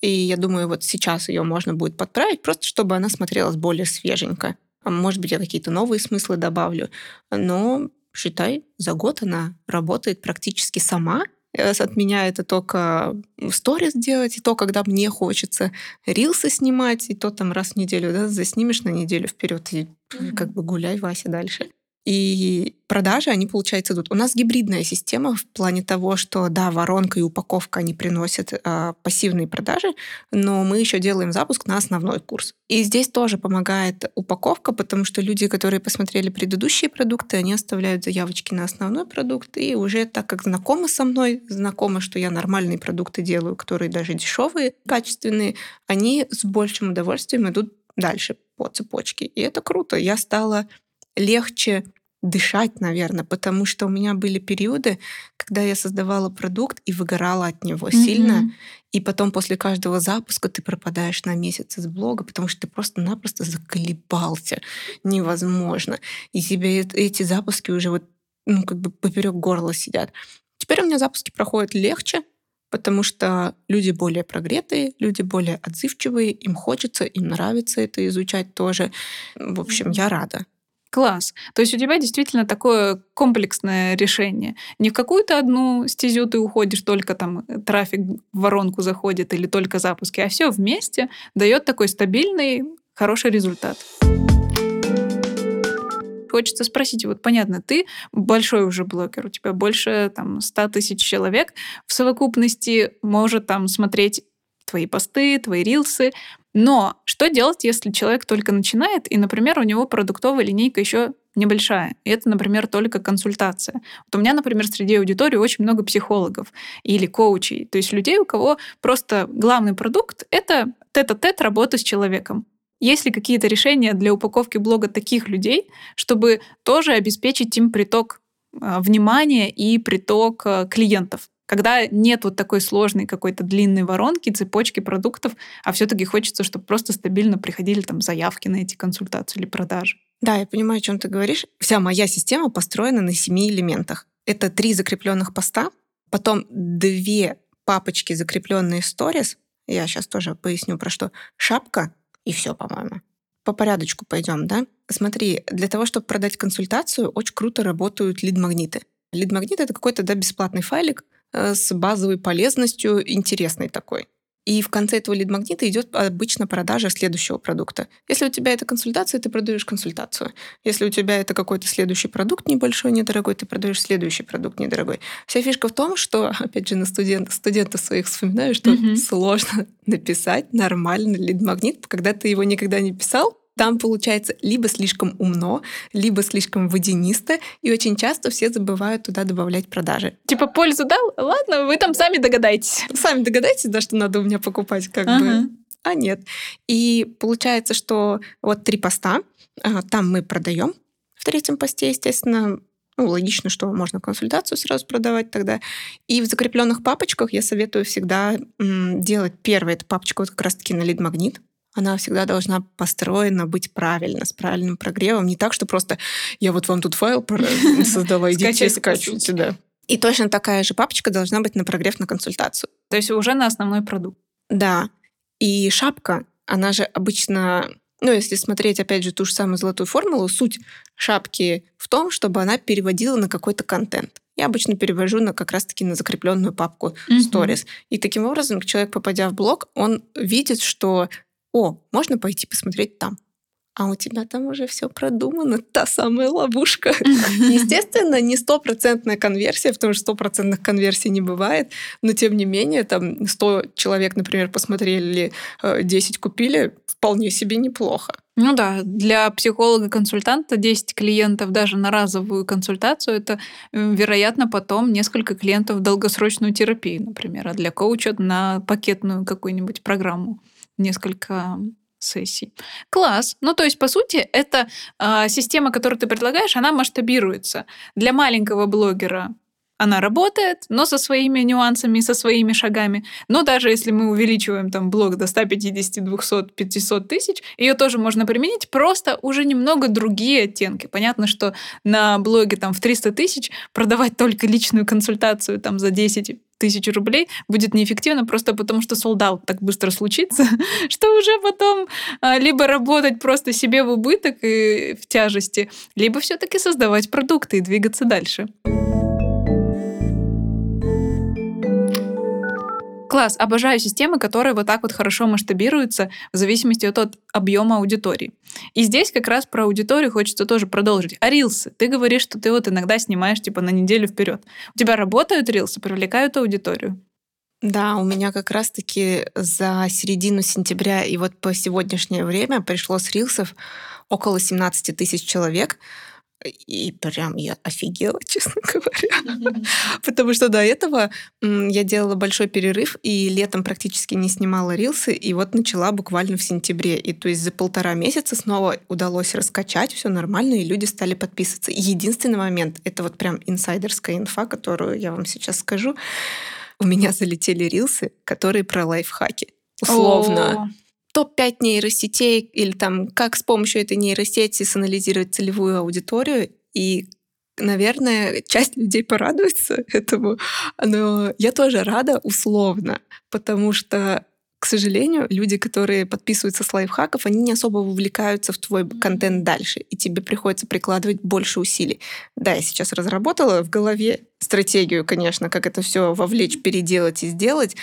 И я думаю, вот сейчас ее можно будет подправить, просто чтобы она смотрелась более свеженько. А может быть, я какие-то новые смыслы добавлю. Но считай, за год она работает практически сама. Э, от меня это только сторис делать, и то, когда мне хочется рилсы снимать, и то там раз в неделю, да, заснимешь на неделю вперед и mm-hmm. как бы гуляй, Вася, дальше. И продажи, они, получается, идут. У нас гибридная система в плане того, что, да, воронка и упаковка, они приносят э, пассивные продажи, но мы еще делаем запуск на основной курс. И здесь тоже помогает упаковка, потому что люди, которые посмотрели предыдущие продукты, они оставляют заявочки на основной продукт, и уже так как знакомы со мной, знакомы, что я нормальные продукты делаю, которые даже дешевые, качественные, они с большим удовольствием идут дальше по цепочке. И это круто. Я стала легче дышать, наверное, потому что у меня были периоды, когда я создавала продукт и выгорала от него mm-hmm. сильно, и потом после каждого запуска ты пропадаешь на месяц из блога, потому что ты просто-напросто заколебался, невозможно, и тебе эти запуски уже вот ну как бы поперек горла сидят. Теперь у меня запуски проходят легче, потому что люди более прогретые, люди более отзывчивые, им хочется, им нравится это изучать тоже. В общем, я рада. Класс. То есть у тебя действительно такое комплексное решение. Не в какую-то одну стезю ты уходишь, только там э, трафик в воронку заходит или только запуски, а все вместе дает такой стабильный, хороший результат. Хочется спросить, вот понятно, ты большой уже блогер, у тебя больше там 100 тысяч человек в совокупности может там смотреть твои посты, твои рилсы. Но что делать, если человек только начинает, и, например, у него продуктовая линейка еще небольшая. И это, например, только консультация. Вот у меня, например, среди аудитории очень много психологов или коучей, то есть людей, у кого просто главный продукт — это тет-а-тет работа с человеком. Есть ли какие-то решения для упаковки блога таких людей, чтобы тоже обеспечить им приток а, внимания и приток а, клиентов? Когда нет вот такой сложной какой-то длинной воронки, цепочки продуктов, а все-таки хочется, чтобы просто стабильно приходили там заявки на эти консультации или продажи. Да, я понимаю, о чем ты говоришь. Вся моя система построена на семи элементах. Это три закрепленных поста, потом две папочки закрепленные stories. Я сейчас тоже поясню про что. Шапка и все, по-моему. По порядочку пойдем, да? Смотри, для того, чтобы продать консультацию, очень круто работают лид-магниты. Лид-магнит — это какой-то да, бесплатный файлик с базовой полезностью, интересный такой. И в конце этого лид-магнита идет обычно продажа следующего продукта. Если у тебя это консультация, ты продаешь консультацию. Если у тебя это какой-то следующий продукт небольшой, недорогой, ты продаешь следующий продукт недорогой. Вся фишка в том, что, опять же, на студент, студентов своих вспоминаю, что mm-hmm. сложно написать нормальный лид-магнит, когда ты его никогда не писал, там получается либо слишком умно, либо слишком водянисто, и очень часто все забывают туда добавлять продажи. Типа пользу дал? Ладно, вы там сами догадаетесь. Сами догадайтесь, да, что надо у меня покупать, как ага. бы. А нет. И получается, что вот три поста, а, там мы продаем. В третьем посте, естественно, ну, логично, что можно консультацию сразу продавать тогда. И в закрепленных папочках я советую всегда делать первое, это папочка вот как раз-таки на лид-магнит она всегда должна построена быть правильно, с правильным прогревом. Не так, что просто я вот вам тут файл создала, идите скачивайте. Да. И точно такая же папочка должна быть на прогрев на консультацию. То есть уже на основной продукт. Да. И шапка, она же обычно ну, если смотреть, опять же, ту же самую золотую формулу, суть шапки в том, чтобы она переводила на какой-то контент. Я обычно перевожу на как раз-таки на закрепленную папку Stories. Mm-hmm. И таким образом человек, попадя в блог, он видит, что о, можно пойти посмотреть там. А у тебя там уже все продумано, та самая ловушка. Естественно, не стопроцентная конверсия, потому что стопроцентных конверсий не бывает, но тем не менее, там 100 человек, например, посмотрели, 10 э, купили, вполне себе неплохо. Ну да, для психолога-консультанта 10 клиентов даже на разовую консультацию это, вероятно, потом несколько клиентов в долгосрочную терапию, например, а для коуча на пакетную какую-нибудь программу несколько сессий. Класс. Ну, то есть, по сути, эта э, система, которую ты предлагаешь, она масштабируется. Для маленького блогера она работает, но со своими нюансами, со своими шагами. Но даже если мы увеличиваем там блог до 150, 200, 500 тысяч, ее тоже можно применить, просто уже немного другие оттенки. Понятно, что на блоге там в 300 тысяч продавать только личную консультацию там за 10 тысяч рублей будет неэффективно просто потому, что солдат так быстро случится, что уже потом а, либо работать просто себе в убыток и в тяжести, либо все-таки создавать продукты и двигаться дальше. Класс, обожаю системы, которые вот так вот хорошо масштабируются в зависимости от, от объема аудитории. И здесь как раз про аудиторию хочется тоже продолжить. А рилсы? Ты говоришь, что ты вот иногда снимаешь типа на неделю вперед. У тебя работают рилсы, привлекают аудиторию? Да, у меня как раз-таки за середину сентября и вот по сегодняшнее время пришло с рилсов около 17 тысяч человек. И прям я офигела, честно говоря. Потому что до этого я делала большой перерыв и летом практически не снимала рилсы, и вот начала буквально в сентябре. И то есть за полтора месяца снова удалось раскачать, все нормально, и люди стали подписываться. И единственный момент, это вот прям инсайдерская инфа, которую я вам сейчас скажу. У меня залетели рилсы, которые про лайфхаки. Условно топ-5 нейросетей или там как с помощью этой нейросети санализировать целевую аудиторию. И, наверное, часть людей порадуется этому, но я тоже рада условно, потому что к сожалению, люди, которые подписываются с лайфхаков, они не особо вовлекаются в твой контент дальше, и тебе приходится прикладывать больше усилий. Да, я сейчас разработала в голове стратегию, конечно, как это все вовлечь, переделать и сделать,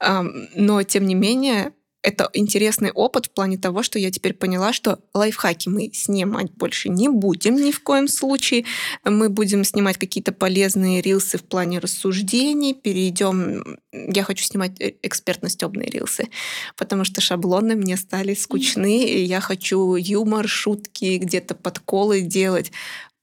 но тем не менее это интересный опыт в плане того, что я теперь поняла, что лайфхаки мы снимать больше не будем ни в коем случае. Мы будем снимать какие-то полезные рилсы в плане рассуждений, перейдем... Я хочу снимать э, экспертно-стебные рилсы, потому что шаблоны мне стали скучны, и я хочу юмор, шутки, где-то подколы делать.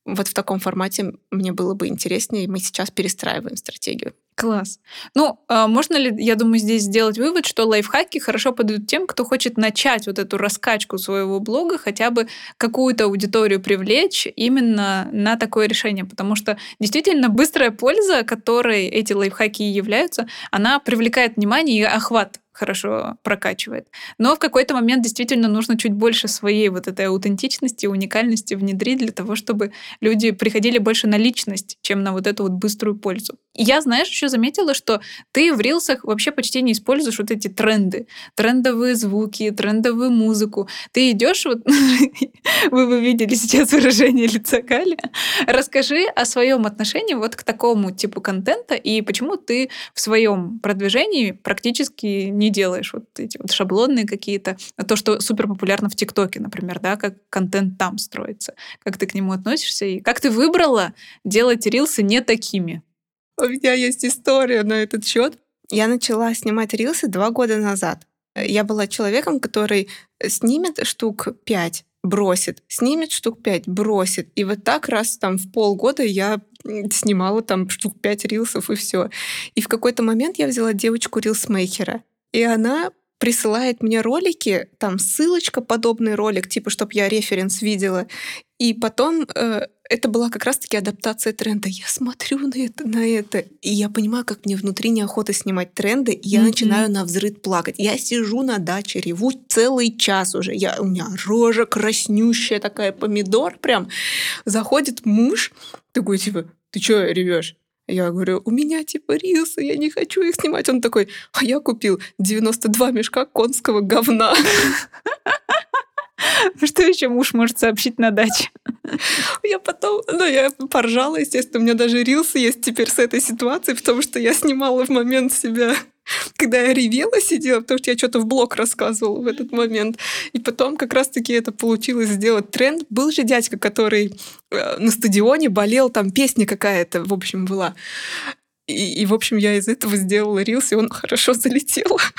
Вот в таком формате мне было бы интереснее, и мы сейчас перестраиваем стратегию. Класс. Ну, а можно ли, я думаю, здесь сделать вывод, что лайфхаки хорошо подойдут тем, кто хочет начать вот эту раскачку своего блога, хотя бы какую-то аудиторию привлечь именно на такое решение, потому что действительно быстрая польза, которой эти лайфхаки являются, она привлекает внимание и охват хорошо прокачивает. Но в какой-то момент действительно нужно чуть больше своей вот этой аутентичности, уникальности внедрить для того, чтобы люди приходили больше на личность, чем на вот эту вот быструю пользу. И я, знаешь, еще заметила, что ты в рилсах вообще почти не используешь вот эти тренды, трендовые звуки, трендовую музыку. Ты идешь, вот вы бы видели сейчас выражение лица Кали. Расскажи о своем отношении вот к такому типу контента и почему ты в своем продвижении практически не делаешь вот эти вот шаблонные какие-то, то, что супер популярно в ТикТоке, например, да, как контент там строится, как ты к нему относишься и как ты выбрала делать рилсы не такими. У меня есть история на этот счет. Я начала снимать рилсы два года назад. Я была человеком, который снимет штук пять, бросит, снимет штук пять, бросит. И вот так раз там в полгода я снимала там штук пять рилсов и все. И в какой-то момент я взяла девочку рилсмейкера, и она присылает мне ролики, там ссылочка, подобный ролик, типа, чтобы я референс видела. И потом э, это была как раз-таки адаптация тренда. Я смотрю на это, на это, и я понимаю, как мне внутри неохота снимать тренды, и я mm-hmm. начинаю на взрыв плакать. Я сижу на даче, реву целый час уже. Я, у меня рожа краснющая такая, помидор прям. Заходит муж, такой типа, ты что ревешь? Я говорю, у меня типа рилсы, я не хочу их снимать. Он такой, а я купил 92 мешка конского говна. Что еще муж может сообщить на даче? Я потом, ну, я поржала, естественно, у меня даже рилсы есть теперь с этой ситуацией, потому что я снимала в момент себя когда я ревела, сидела, потому что я что-то в блог рассказывала в этот момент. И потом как раз-таки это получилось сделать тренд. Был же дядька, который э, на стадионе болел, там песня какая-то, в общем, была. И, и, в общем, я из этого сделала рилс, и он хорошо залетел.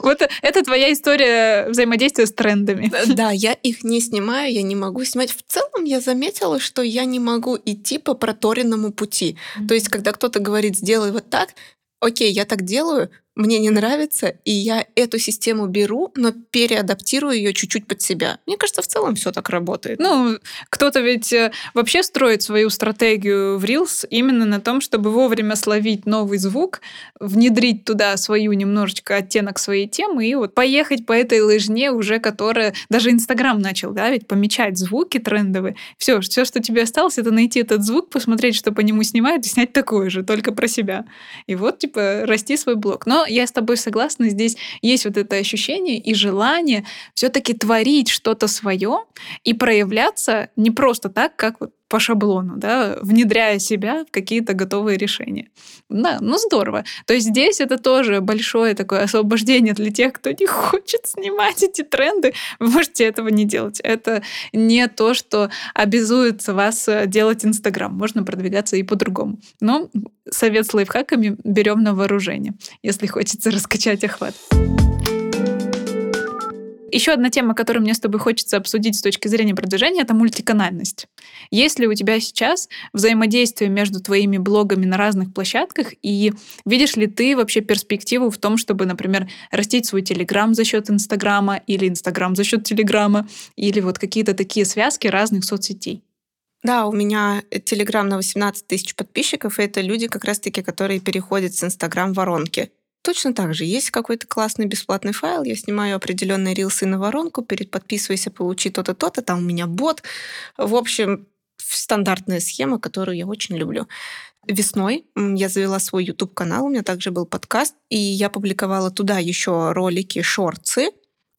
Вот это твоя история взаимодействия с трендами. Да, я их не снимаю, я не могу снимать. В целом я заметила, что я не могу идти по проторенному пути. То есть, когда кто-то говорит, сделай вот так, окей, я так делаю, мне не нравится, и я эту систему беру, но переадаптирую ее чуть-чуть под себя. Мне кажется, в целом все так работает. Ну, кто-то ведь э, вообще строит свою стратегию в Reels именно на том, чтобы вовремя словить новый звук, внедрить туда свою немножечко оттенок своей темы и вот поехать по этой лыжне уже, которая... Даже Инстаграм начал, да, ведь помечать звуки трендовые. Все, все, что тебе осталось, это найти этот звук, посмотреть, что по нему снимают, и снять такой же, только про себя. И вот, типа, расти свой блог. Но я с тобой согласна, здесь есть вот это ощущение и желание все-таки творить что-то свое и проявляться не просто так, как вот по шаблону, да, внедряя себя в какие-то готовые решения. Да, ну здорово. То есть здесь это тоже большое такое освобождение для тех, кто не хочет снимать эти тренды. Вы можете этого не делать. Это не то, что обязует вас э, делать Инстаграм. Можно продвигаться и по-другому. Но совет с лайфхаками берем на вооружение, если хочется раскачать охват. Еще одна тема, которую мне с тобой хочется обсудить с точки зрения продвижения, это мультиканальность. Есть ли у тебя сейчас взаимодействие между твоими блогами на разных площадках, и видишь ли ты вообще перспективу в том, чтобы, например, растить свой Телеграм за счет Инстаграма, или Инстаграм за счет Телеграма, или вот какие-то такие связки разных соцсетей? Да, у меня Телеграм на 18 тысяч подписчиков, и это люди как раз-таки, которые переходят с Инстаграм воронки. Точно так же. Есть какой-то классный бесплатный файл, я снимаю определенные рилсы на воронку, перед подписывайся, получи то-то, то-то, там у меня бот. В общем, стандартная схема, которую я очень люблю. Весной я завела свой YouTube-канал, у меня также был подкаст, и я публиковала туда еще ролики, шорцы,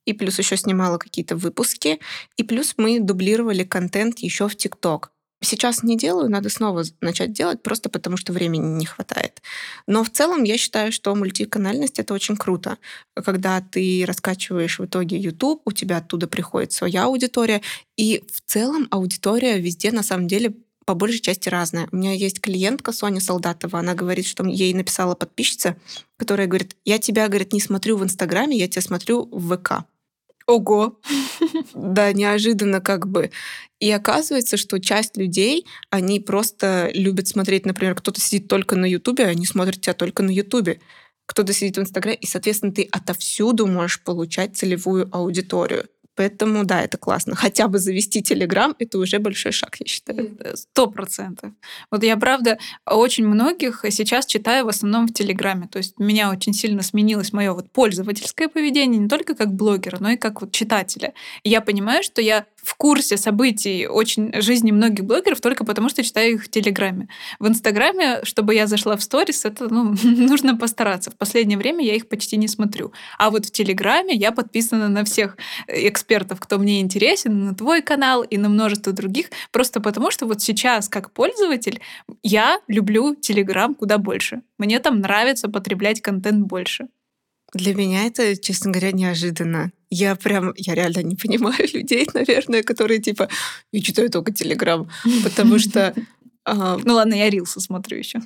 и плюс еще снимала какие-то выпуски, и плюс мы дублировали контент еще в ТикТок. Сейчас не делаю, надо снова начать делать, просто потому что времени не хватает. Но в целом я считаю, что мультиканальность — это очень круто. Когда ты раскачиваешь в итоге YouTube, у тебя оттуда приходит своя аудитория, и в целом аудитория везде на самом деле по большей части разная. У меня есть клиентка Соня Солдатова, она говорит, что ей написала подписчица, которая говорит, я тебя, говорит, не смотрю в Инстаграме, я тебя смотрю в ВК. Ого! Да, неожиданно как бы. И оказывается, что часть людей, они просто любят смотреть, например, кто-то сидит только на Ютубе, а они смотрят тебя только на Ютубе. Кто-то сидит в Инстаграме, и, соответственно, ты отовсюду можешь получать целевую аудиторию. Поэтому, да, это классно. Хотя бы завести Телеграм — это уже большой шаг, я считаю. Сто процентов. Вот я, правда, очень многих сейчас читаю в основном в Телеграме. То есть меня очень сильно сменилось мое вот пользовательское поведение не только как блогера, но и как вот читателя. И я понимаю, что я в курсе событий очень жизни многих блогеров только потому, что читаю их в Телеграме. В Инстаграме, чтобы я зашла в сторис, это ну, нужно постараться. В последнее время я их почти не смотрю. А вот в Телеграме я подписана на всех экспертов, кто мне интересен, на твой канал и на множество других, просто потому что вот сейчас, как пользователь, я люблю Телеграм куда больше. Мне там нравится потреблять контент больше. Для меня это, честно говоря, неожиданно. Я прям, я реально не понимаю людей, наверное, которые типа, я читаю только Телеграм, потому что... А, ну ладно, я рилсы смотрю еще.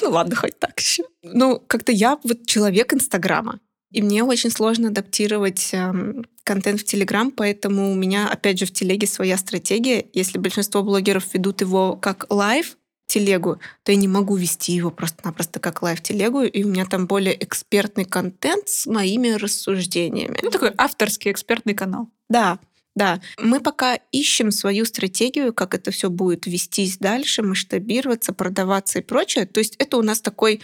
Ну ладно, хоть так еще. Ну, как-то я вот человек Инстаграма. И мне очень сложно адаптировать эм, контент в Телеграм, поэтому у меня, опять же, в Телеге своя стратегия. Если большинство блогеров ведут его как live, телегу, то я не могу вести его просто-напросто как live -телегу, и у меня там более экспертный контент с моими рассуждениями. Ну, такой авторский экспертный канал. Да, да. Мы пока ищем свою стратегию, как это все будет вестись дальше, масштабироваться, продаваться и прочее. То есть это у нас такой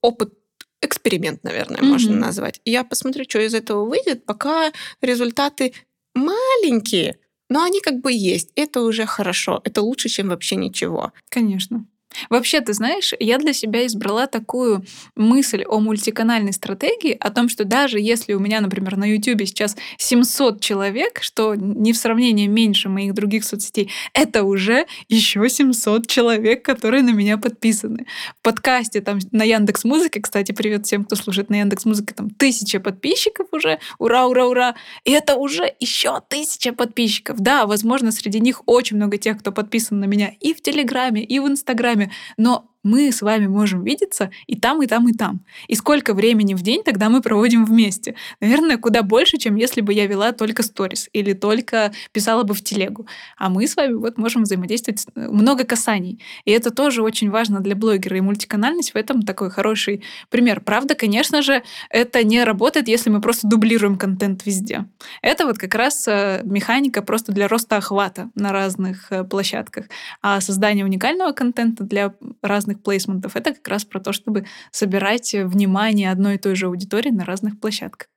опыт эксперимент, наверное, mm-hmm. можно назвать. Я посмотрю, что из этого выйдет, пока результаты маленькие, но они как бы есть. Это уже хорошо. Это лучше, чем вообще ничего. Конечно. Вообще, ты знаешь, я для себя избрала такую мысль о мультиканальной стратегии, о том, что даже если у меня, например, на YouTube сейчас 700 человек, что не в сравнении меньше моих других соцсетей, это уже еще 700 человек, которые на меня подписаны. В подкасте там на Яндекс Музыке, кстати, привет всем, кто слушает на Яндекс Музыке, там тысяча подписчиков уже, ура, ура, ура, и это уже еще тысяча подписчиков. Да, возможно, среди них очень много тех, кто подписан на меня и в Телеграме, и в Инстаграме, но мы с вами можем видеться и там, и там, и там. И сколько времени в день тогда мы проводим вместе? Наверное, куда больше, чем если бы я вела только сторис или только писала бы в телегу. А мы с вами вот можем взаимодействовать э, много касаний. И это тоже очень важно для блогера. И мультиканальность в этом такой хороший пример. Правда, конечно же, это не работает, если мы просто дублируем контент везде. Это вот как раз э, механика просто для роста охвата на разных э, площадках. А создание уникального контента для разных разных плейсментов. Это как раз про то, чтобы собирать внимание одной и той же аудитории на разных площадках.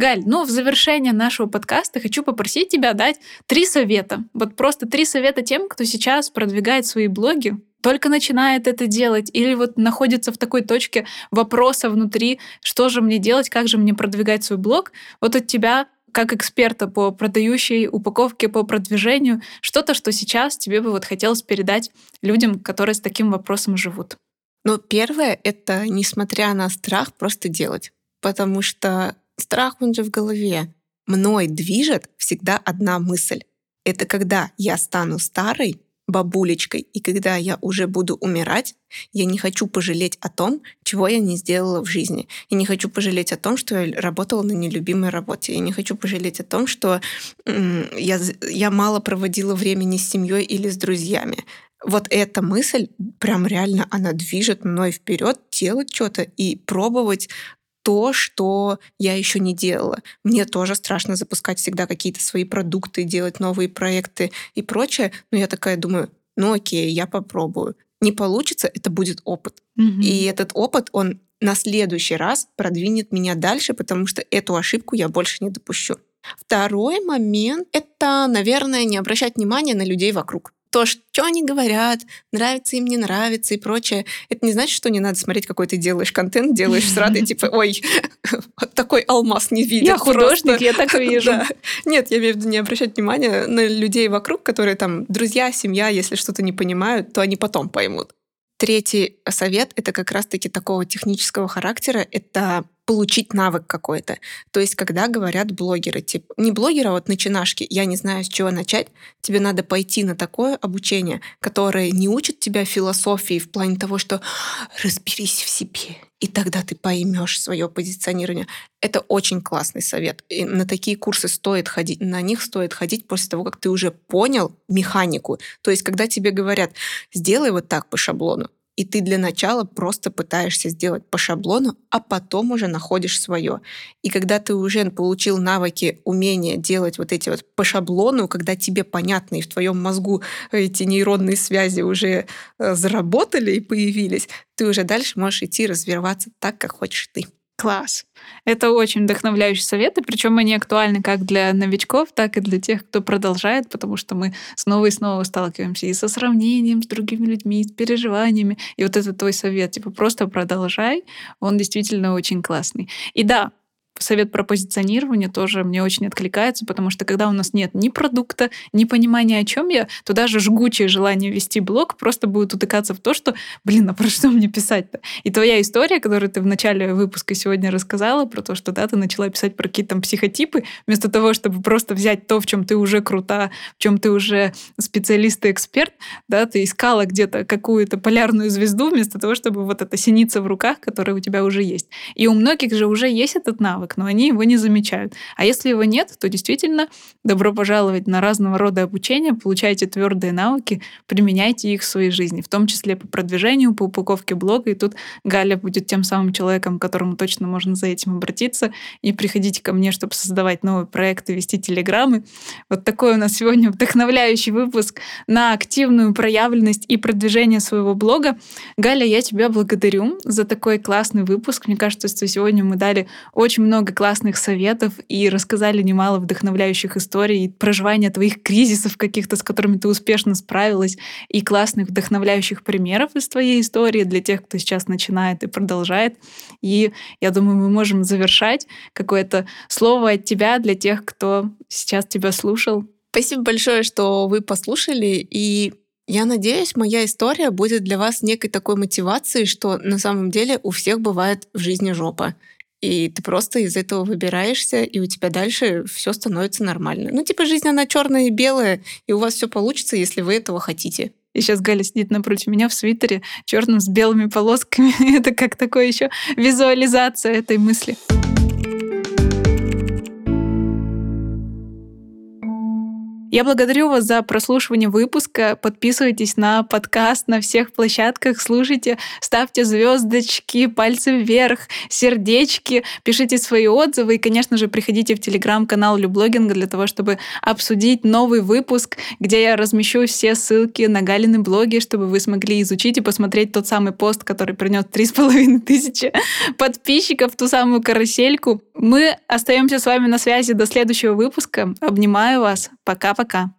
Галь, ну в завершение нашего подкаста хочу попросить тебя дать три совета. Вот просто три совета тем, кто сейчас продвигает свои блоги, только начинает это делать или вот находится в такой точке вопроса внутри, что же мне делать, как же мне продвигать свой блог. Вот от тебя как эксперта по продающей упаковке, по продвижению, что-то, что сейчас тебе бы вот хотелось передать людям, которые с таким вопросом живут? Ну, первое — это, несмотря на страх, просто делать. Потому что страх, он же в голове. Мной движет всегда одна мысль. Это когда я стану старой, бабулечкой, и когда я уже буду умирать, я не хочу пожалеть о том, чего я не сделала в жизни. Я не хочу пожалеть о том, что я работала на нелюбимой работе. Я не хочу пожалеть о том, что я, я мало проводила времени с семьей или с друзьями. Вот эта мысль, прям реально, она движет мной вперед, делать что-то и пробовать то, что я еще не делала. Мне тоже страшно запускать всегда какие-то свои продукты, делать новые проекты и прочее. Но я такая думаю, ну окей, я попробую. Не получится, это будет опыт. Mm-hmm. И этот опыт, он на следующий раз продвинет меня дальше, потому что эту ошибку я больше не допущу. Второй момент — это, наверное, не обращать внимания на людей вокруг то, что они говорят, нравится им, не нравится и прочее, это не значит, что не надо смотреть, какой ты делаешь контент, делаешь с радой, типа, ой, такой алмаз не видит. Я художник, я так вижу. Нет, я имею в виду не обращать внимания на людей вокруг, которые там друзья, семья, если что-то не понимают, то они потом поймут. Третий совет — это как раз-таки такого технического характера. Это получить навык какой-то. То есть, когда говорят блогеры, типа, не блогеры, а вот начинашки, я не знаю, с чего начать, тебе надо пойти на такое обучение, которое не учит тебя философии в плане того, что разберись в себе, и тогда ты поймешь свое позиционирование. Это очень классный совет. И на такие курсы стоит ходить, на них стоит ходить после того, как ты уже понял механику. То есть, когда тебе говорят, сделай вот так по шаблону, и ты для начала просто пытаешься сделать по шаблону, а потом уже находишь свое. И когда ты уже получил навыки, умения делать вот эти вот по шаблону, когда тебе понятно и в твоем мозгу эти нейронные связи уже э, заработали и появились, ты уже дальше можешь идти развиваться так, как хочешь ты. Класс. Это очень вдохновляющие советы, причем они актуальны как для новичков, так и для тех, кто продолжает, потому что мы снова и снова сталкиваемся и со сравнением с другими людьми, с переживаниями. И вот это твой совет, типа просто продолжай, он действительно очень классный. И да, совет про позиционирование тоже мне очень откликается, потому что когда у нас нет ни продукта, ни понимания, о чем я, то даже жгучее желание вести блог просто будет утыкаться в то, что, блин, а про что мне писать-то? И твоя история, которую ты в начале выпуска сегодня рассказала, про то, что да, ты начала писать про какие-то там психотипы, вместо того, чтобы просто взять то, в чем ты уже крута, в чем ты уже специалист и эксперт, да, ты искала где-то какую-то полярную звезду, вместо того, чтобы вот эта синица в руках, которая у тебя уже есть. И у многих же уже есть этот навык, навык, но они его не замечают. А если его нет, то действительно добро пожаловать на разного рода обучение, получайте твердые навыки, применяйте их в своей жизни, в том числе по продвижению, по упаковке блога. И тут Галя будет тем самым человеком, к которому точно можно за этим обратиться. И приходите ко мне, чтобы создавать новые проекты, вести телеграммы. Вот такой у нас сегодня вдохновляющий выпуск на активную проявленность и продвижение своего блога. Галя, я тебя благодарю за такой классный выпуск. Мне кажется, что сегодня мы дали очень много много классных советов и рассказали немало вдохновляющих историй, проживания твоих кризисов каких-то, с которыми ты успешно справилась, и классных вдохновляющих примеров из твоей истории для тех, кто сейчас начинает и продолжает. И я думаю, мы можем завершать какое-то слово от тебя для тех, кто сейчас тебя слушал. Спасибо большое, что вы послушали, и я надеюсь, моя история будет для вас некой такой мотивацией, что на самом деле у всех бывает в жизни жопа. И ты просто из этого выбираешься, и у тебя дальше все становится нормально. Ну, типа, жизнь, она черная и белая, и у вас все получится, если вы этого хотите. И сейчас Галя сидит напротив меня в свитере черным с белыми полосками. Это как такое еще визуализация этой мысли. Я благодарю вас за прослушивание выпуска. Подписывайтесь на подкаст на всех площадках, слушайте, ставьте звездочки, пальцы вверх, сердечки, пишите свои отзывы и, конечно же, приходите в телеграм-канал Люблогинга для того, чтобы обсудить новый выпуск, где я размещу все ссылки на Галины блоги, чтобы вы смогли изучить и посмотреть тот самый пост, который принес три с половиной тысячи подписчиков, ту самую карусельку. Мы остаемся с вами на связи до следующего выпуска. Обнимаю вас. Пока-пока.